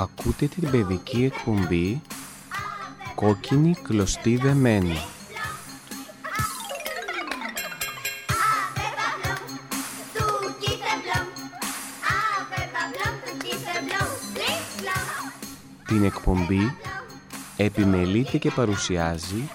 Ακούτε την παιδική εκπομπή «Κόκκινη κλωστή δεμένη». Την εκπομπή επιμελείται και παρουσιάζει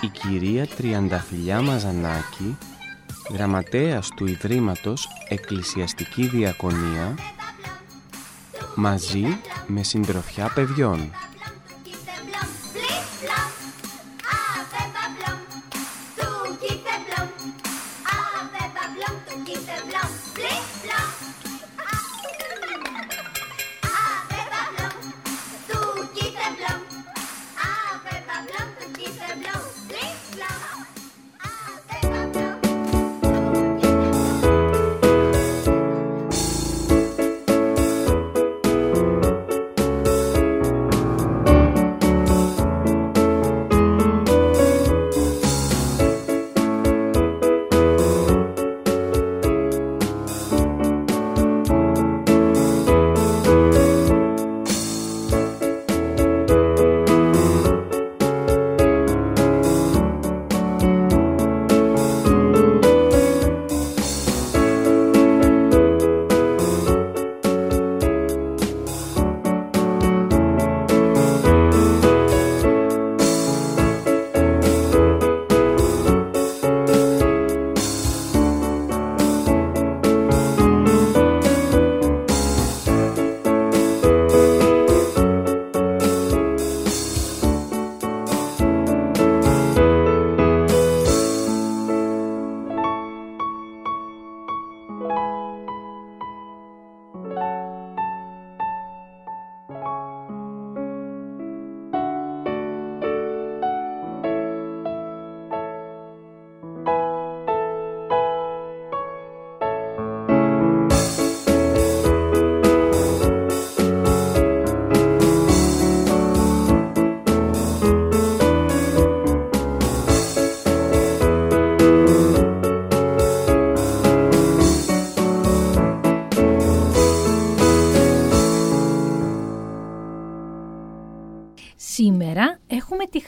η κυρία Τριανταφυλιά Μαζανάκη, γραμματέας του Ιδρύματος Εκκλησιαστική Διακονία, μαζί με συντροφιά παιδιών.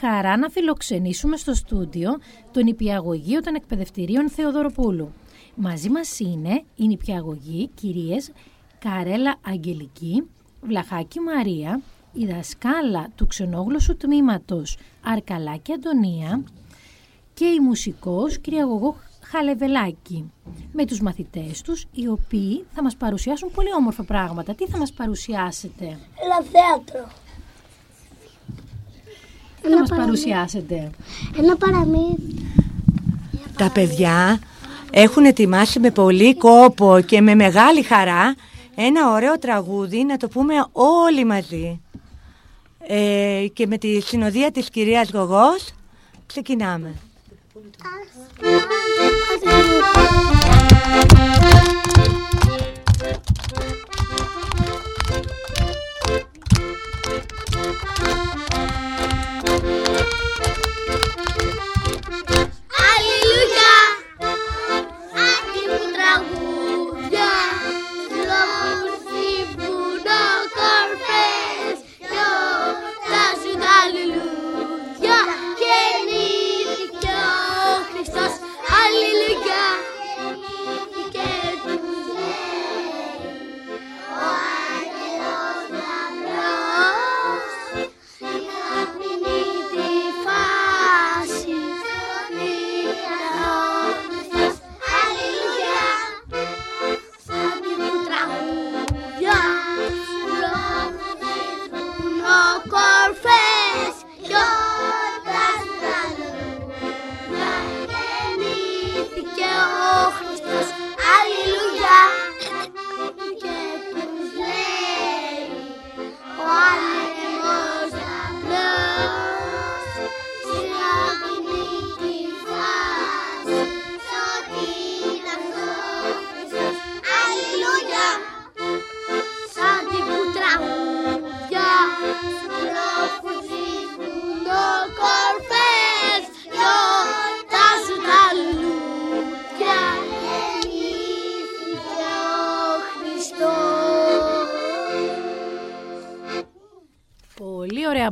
Χαρά να φιλοξενήσουμε στο στούντιο τον υπηαγωγείο των εκπαιδευτηρίων Θεοδωροπούλου. Μαζί μας είναι η νηπιαγωγή κυρίες Καρέλα Αγγελική, Βλαχάκη Μαρία, η δασκάλα του ξενόγλωσσου τμήματος Αρκαλάκη Αντωνία και η μουσικός κυριαγωγό Χαλεβελάκη με τους μαθητές τους οι οποίοι θα μας παρουσιάσουν πολύ όμορφα πράγματα. Τι θα μας παρουσιάσετε; Ένα θέατρο. Τι θα παρουσιάσετε; Ένα παραμύθι. Τα παιδιά έχουν ετοιμάσει με πολύ κόπο και με μεγάλη χαρά ένα ωραίο τραγούδι να το πούμε όλοι μαζί. Ε, και με τη συνοδεία της κυρίας Γογός ξεκινάμε.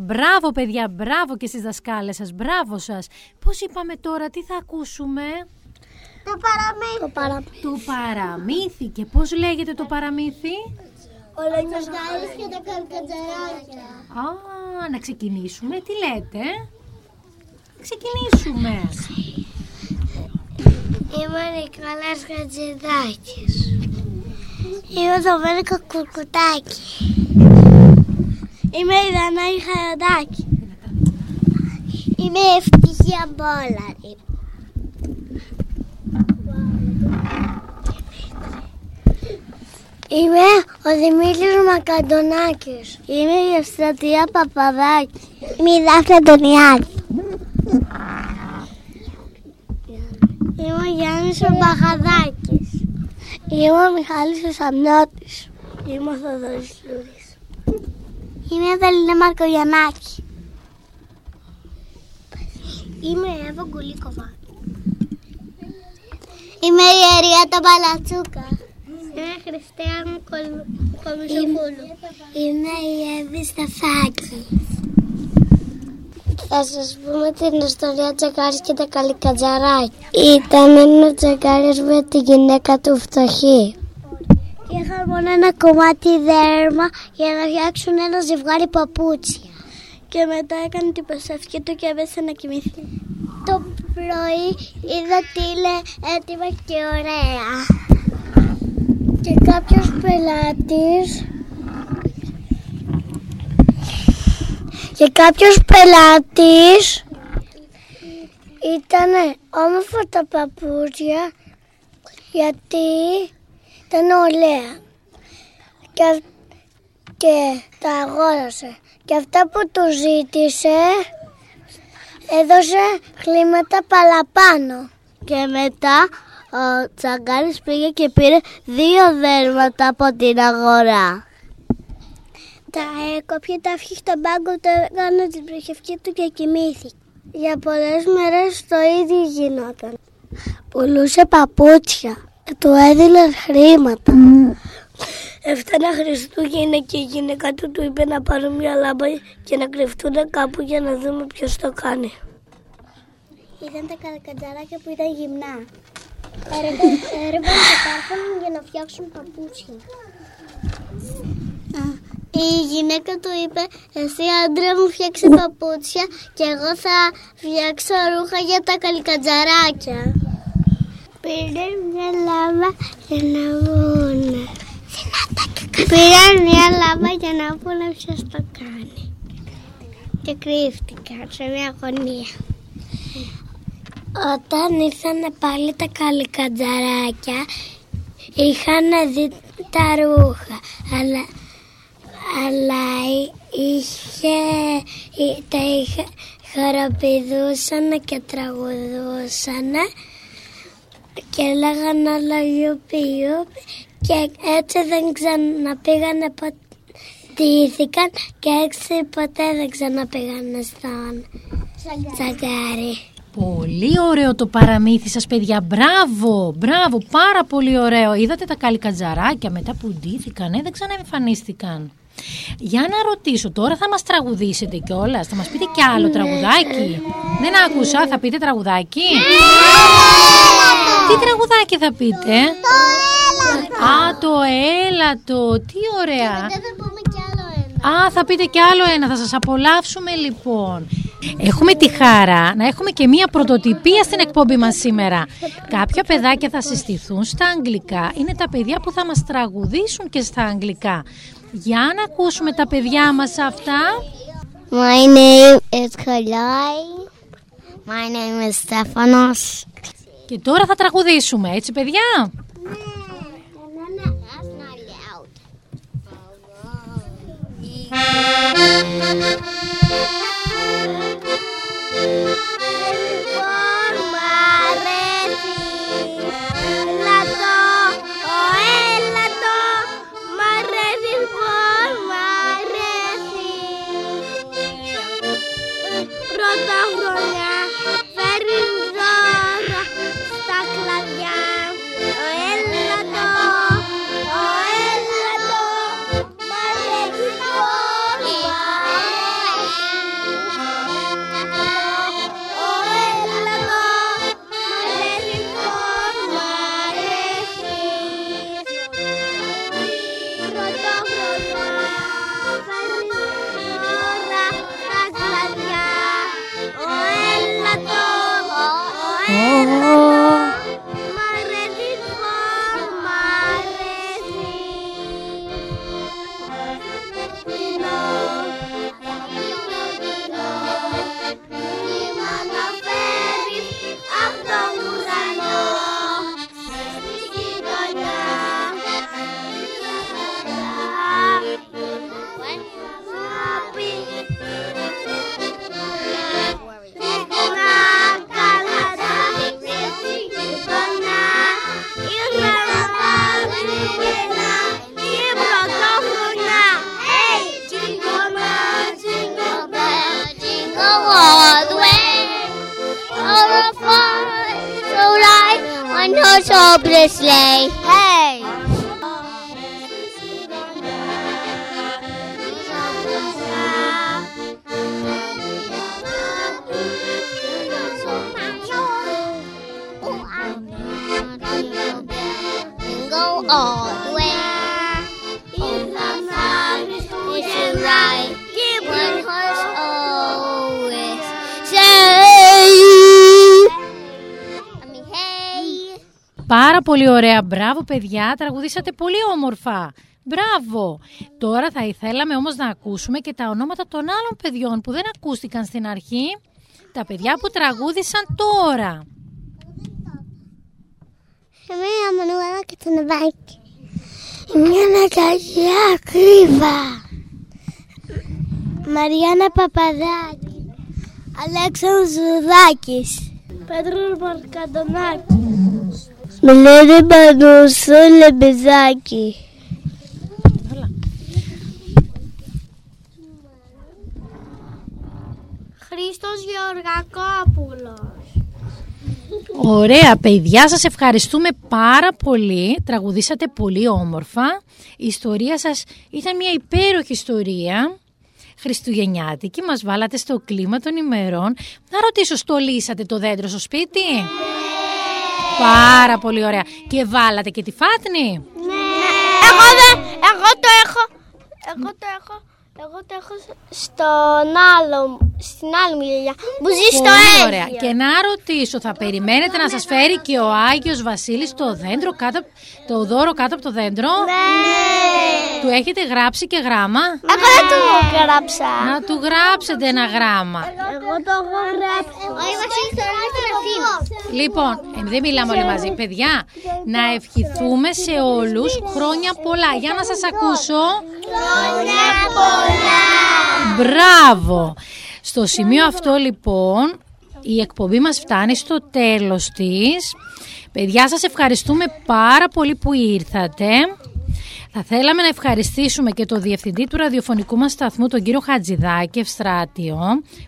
Μπράβο, παιδιά, μπράβο και στις δασκάλες σας. Μπράβο σας. Πώς είπαμε τώρα, τι θα ακούσουμε; Το παραμύθι. Το παραμύθι. Το παραμύθι. Και πώς λέγεται το παραμύθι; Ο Λονιοστάρης και τα καλκατζαράκια. Α, να ξεκινήσουμε. Τι λέτε; Ξεκινήσουμε. Είμαι ο Νικόλας Χατζηδάκης. Είμαι το Βέλικο Κουρκουτάκι. Είμαι η Δανάη Χαραντάκη. Είμαι η Ευτυχία Μπόλαρη. Είμαι ο Δημήτρης Μακαντονάκης. Είμαι η Ευστρατεία Παπαδάκη. Είμαι η Δάφνη Αντωνιάκη. Είμαι ο Γιάννης ο Μπαχαδάκης. Είμαι ο Μιχάλης ο Σαμιώτης. Είμαι ο Θοδωρής Λούρης. Είμαι η Αδελίνα Μαρκογιαννάκη. Είμαι η Εύα Γκουλίκοβα. Είμαι η Ερία το Παλατσούκα. Είμαι η Χριστέα Κομισοπούλου. Είμαι η Εύη Σταφάκη. Θα σας πούμε την ιστορία Τζακάρης και τα καλικατζαράκια. Ήταν ένα Τζακάρης με τη γυναίκα του φτωχή. Είχαν μόνο ένα κομμάτι δέρμα για να φτιάξουν ένα ζευγάρι παπούτσια. Και μετά έκανε την προσευχή του και έβεσε να κοιμηθεί. Το πρωί είδα τι είναι έτοιμα και ωραία. Και κάποιος πελάτης Και κάποιος πελάτης ήταν όμορφα τα παπούτσια γιατί ήταν ωραία και, και τα αγόρασε. Και αυτά που του ζήτησε έδωσε χρήματα παραπάνω. Και μετά ο Τσαγκάρης πήγε και πήρε δύο δέρματα από την αγορά. Τα έκοπια, τα έφυγε στον πάγκο, το έκανε την προσευχή του και κοιμήθηκε. Για πολλές μέρες το ίδιο γινόταν. Πουλούσε παπούτσια, του έδιναν χρήματα. Έφτανα Χριστούγεννα και η γυναίκα του του είπε να πάρουν μια λάμπα και να κρυφτούν κάπου για να δούμε ποιος το κάνει. Ήταν τα καρακατζαράκια που ήταν γυμνά. Έρευαν το κάρφωνο για να φτιάξουν παπούτσια. Η γυναίκα του είπε Εσύ άντρα μου φτιάξε παπούτσια Και εγώ θα φτιάξω ρούχα για τα καλικατζαράκια Πήρε μια λάμπα για να βγούνε Πήρε μια λάμπα για να πούνε ποιος το κάνει. Και κρύφτηκαν σε μια γωνία. Όταν ήρθαν πάλι τα καλικατζαράκια Είχαν δει τα ρούχα. Αλλά αλλά είχε, τα είχε, χαραπηδούσαν και τραγουδούσαν και λέγαν όλα γιουπι και έτσι δεν ξαναπήγανε ποτέ και έτσι ποτέ δεν ξαναπήγανε στον τσαγκάρι. Πολύ ωραίο το παραμύθι σας παιδιά, μπράβο, μπράβο, πάρα πολύ ωραίο. Είδατε τα καλικατζαράκια μετά που ντύθηκαν, ε, δεν ξαναεμφανίστηκαν. Για να ρωτήσω, τώρα θα μας τραγουδήσετε κιόλας, θα μας πείτε κι άλλο τραγουδάκι. Δεν άκουσα, θα πείτε τραγουδάκι. Τι τραγουδάκι θα πείτε. Α, το έλατο, τι ωραία. Α, θα πείτε κι άλλο ένα, θα σας απολαύσουμε λοιπόν. Έχουμε τη χαρά να έχουμε και μία πρωτοτυπία στην εκπομπή μας σήμερα. Κάποια παιδάκια θα συστηθούν στα αγγλικά. Είναι τα παιδιά που θα μας τραγουδήσουν και στα αγγλικά. Για να ακούσουμε τα παιδιά μας αυτά. My name is Kalai. My name is Stefanos. Και τώρα θα τραγουδήσουμε, έτσι παιδιά; Λοιπόν, sleigh Hey! Πάρα πολύ ωραία. Μπράβο, παιδιά. Τραγουδήσατε πολύ όμορφα. Μπράβο. Τώρα θα ήθελαμε όμως να ακούσουμε και τα ονόματα των άλλων παιδιών που δεν ακούστηκαν στην αρχή. Τα παιδιά που τραγούδησαν τώρα. Εμένα Μανουέλα και το νεβάκι. Μια Ναταλιά Κρύβα. Μαριάννα Παπαδάκη. Αλέξανδρος Ζουδάκης. Πέτρος Μαρκαντονάκης. Μιλένε Μανουσό Λεμπεζάκη. Χρήστος Γεωργακόπουλος. Ωραία, παιδιά, σας ευχαριστούμε πάρα πολύ. Τραγουδήσατε πολύ όμορφα. Η ιστορία σας ήταν μια υπέροχη ιστορία. Χριστουγεννιάτικη, μας βάλατε στο κλίμα των ημερών. Να ρωτήσω, στολίσατε το δέντρο στο σπίτι; Πάρα πολύ ωραία. Και βάλατε και τη φάτνη; Εγώ, δεν, εγώ το έχω. Εγώ το έχω. Εγώ το έχω στον άλλο, στην άλλη μου γιαγιά που ζει στο Πολύ Αίγυπτο. ωραία. Και να ρωτήσω, θα περιμένετε να σας φέρει και ο Άγιος Βασίλης το δέντρο κάτω, το δώρο κάτω από το δέντρο; Ναι. Του έχετε γράψει και γράμμα; Εγώ δεν το γράψα. Να του γράψετε ένα γράμμα. Εγώ το έχω γράψει. Ο Βασίλης το γράψει με θύμα. Λοιπόν, ε, δεν μιλάμε όλοι μαζί. Παιδιά, να ευχηθούμε σε όλους χρόνια πολλά. Για να σας ακούσω. Χρόνια πολλά. Μπράβο! Στο σημείο αυτό λοιπόν η εκπομπή μας φτάνει στο τέλος της. Παιδιά σας ευχαριστούμε πάρα πολύ που ήρθατε. Θα θέλαμε να ευχαριστήσουμε και το διευθυντή του ραδιοφωνικού μας σταθμού, τον κύριο Χατζηδάκη Ευστράτιο,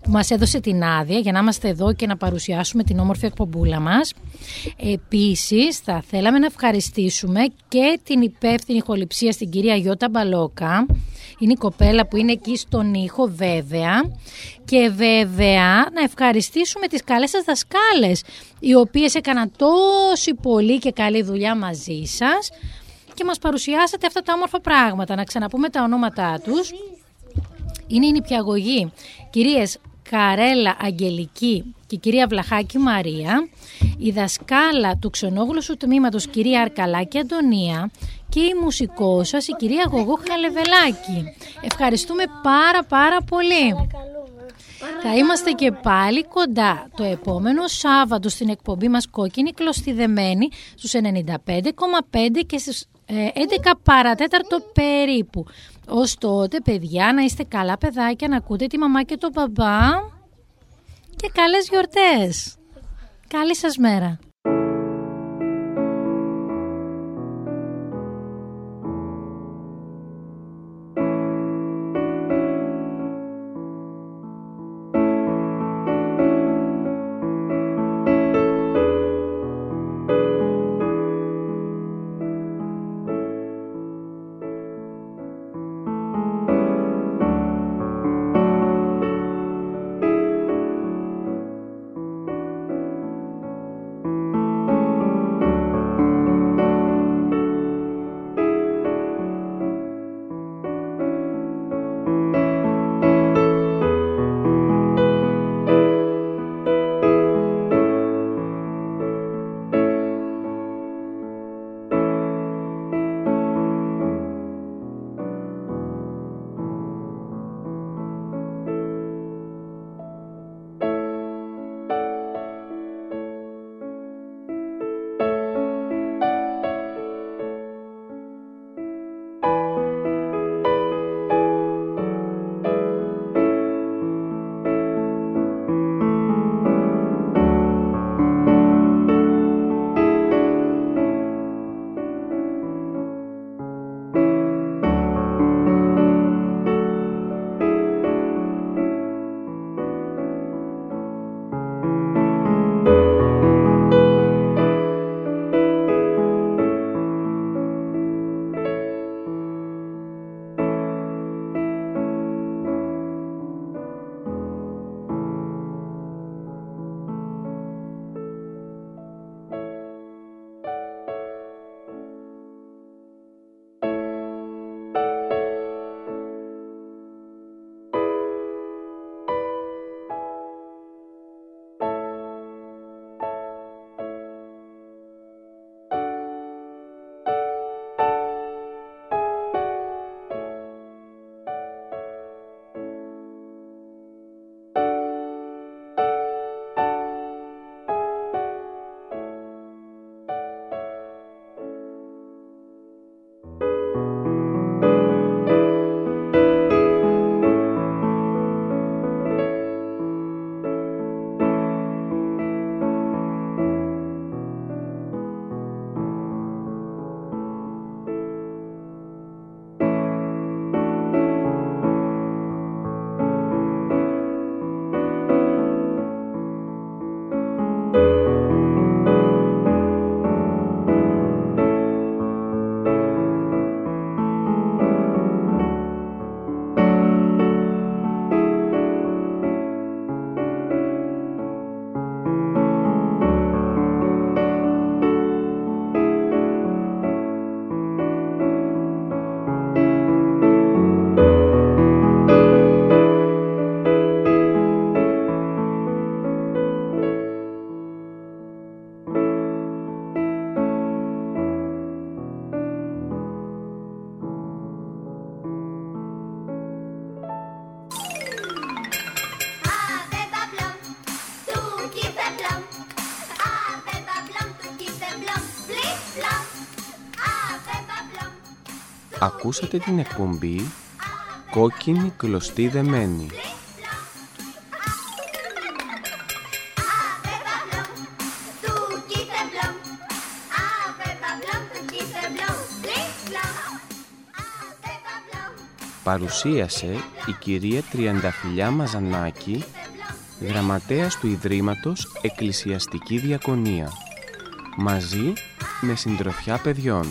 που μας έδωσε την άδεια για να είμαστε εδώ και να παρουσιάσουμε την όμορφη εκπομπούλα μας. Επίσης, θα θέλαμε να ευχαριστήσουμε και την υπεύθυνη ηχοληψία στην κυρία Γιώτα Μπαλόκα, είναι η κοπέλα που είναι εκεί στον ήχο βέβαια. Και βέβαια να ευχαριστήσουμε τις καλές σας δασκάλες οι οποίες έκαναν τόση πολύ και καλή δουλειά μαζί σας και μας παρουσιάσατε αυτά τα όμορφα πράγματα. Να ξαναπούμε τα ονόματά τους. Είναι η νηπιαγωγή κυρίες Καρέλα Αγγελική και κυρία Βλαχάκη Μαρία, η δασκάλα του ξενόγλωσσου τμήματος κυρία Αρκαλάκη Αντωνία και η μουσικός σας η κυρία Γογό Χαλεβελάκη. Ευχαριστούμε πάρα πάρα πολύ. Θα είμαστε και πάλι κοντά το επόμενο Σάββατο στην εκπομπή μας Κόκκινη Κλωστιδεμένη στους 95,5 και στους ε, 11 παρατέταρτο περίπου. Ως τότε, παιδιά, να είστε καλά παιδάκια, να ακούτε τη μαμά και τον μπαμπά και καλές γιορτές. Καλή σας μέρα. Ακούσατε την εκπομπή «Κόκκινη κλωστή δεμένη». Παρουσίασε η κυρία Τριανταφυλιά Μαζανάκη, γραμματέας του Ιδρύματος Εκκλησιαστική Διακονία, μαζί με συντροφιά παιδιών.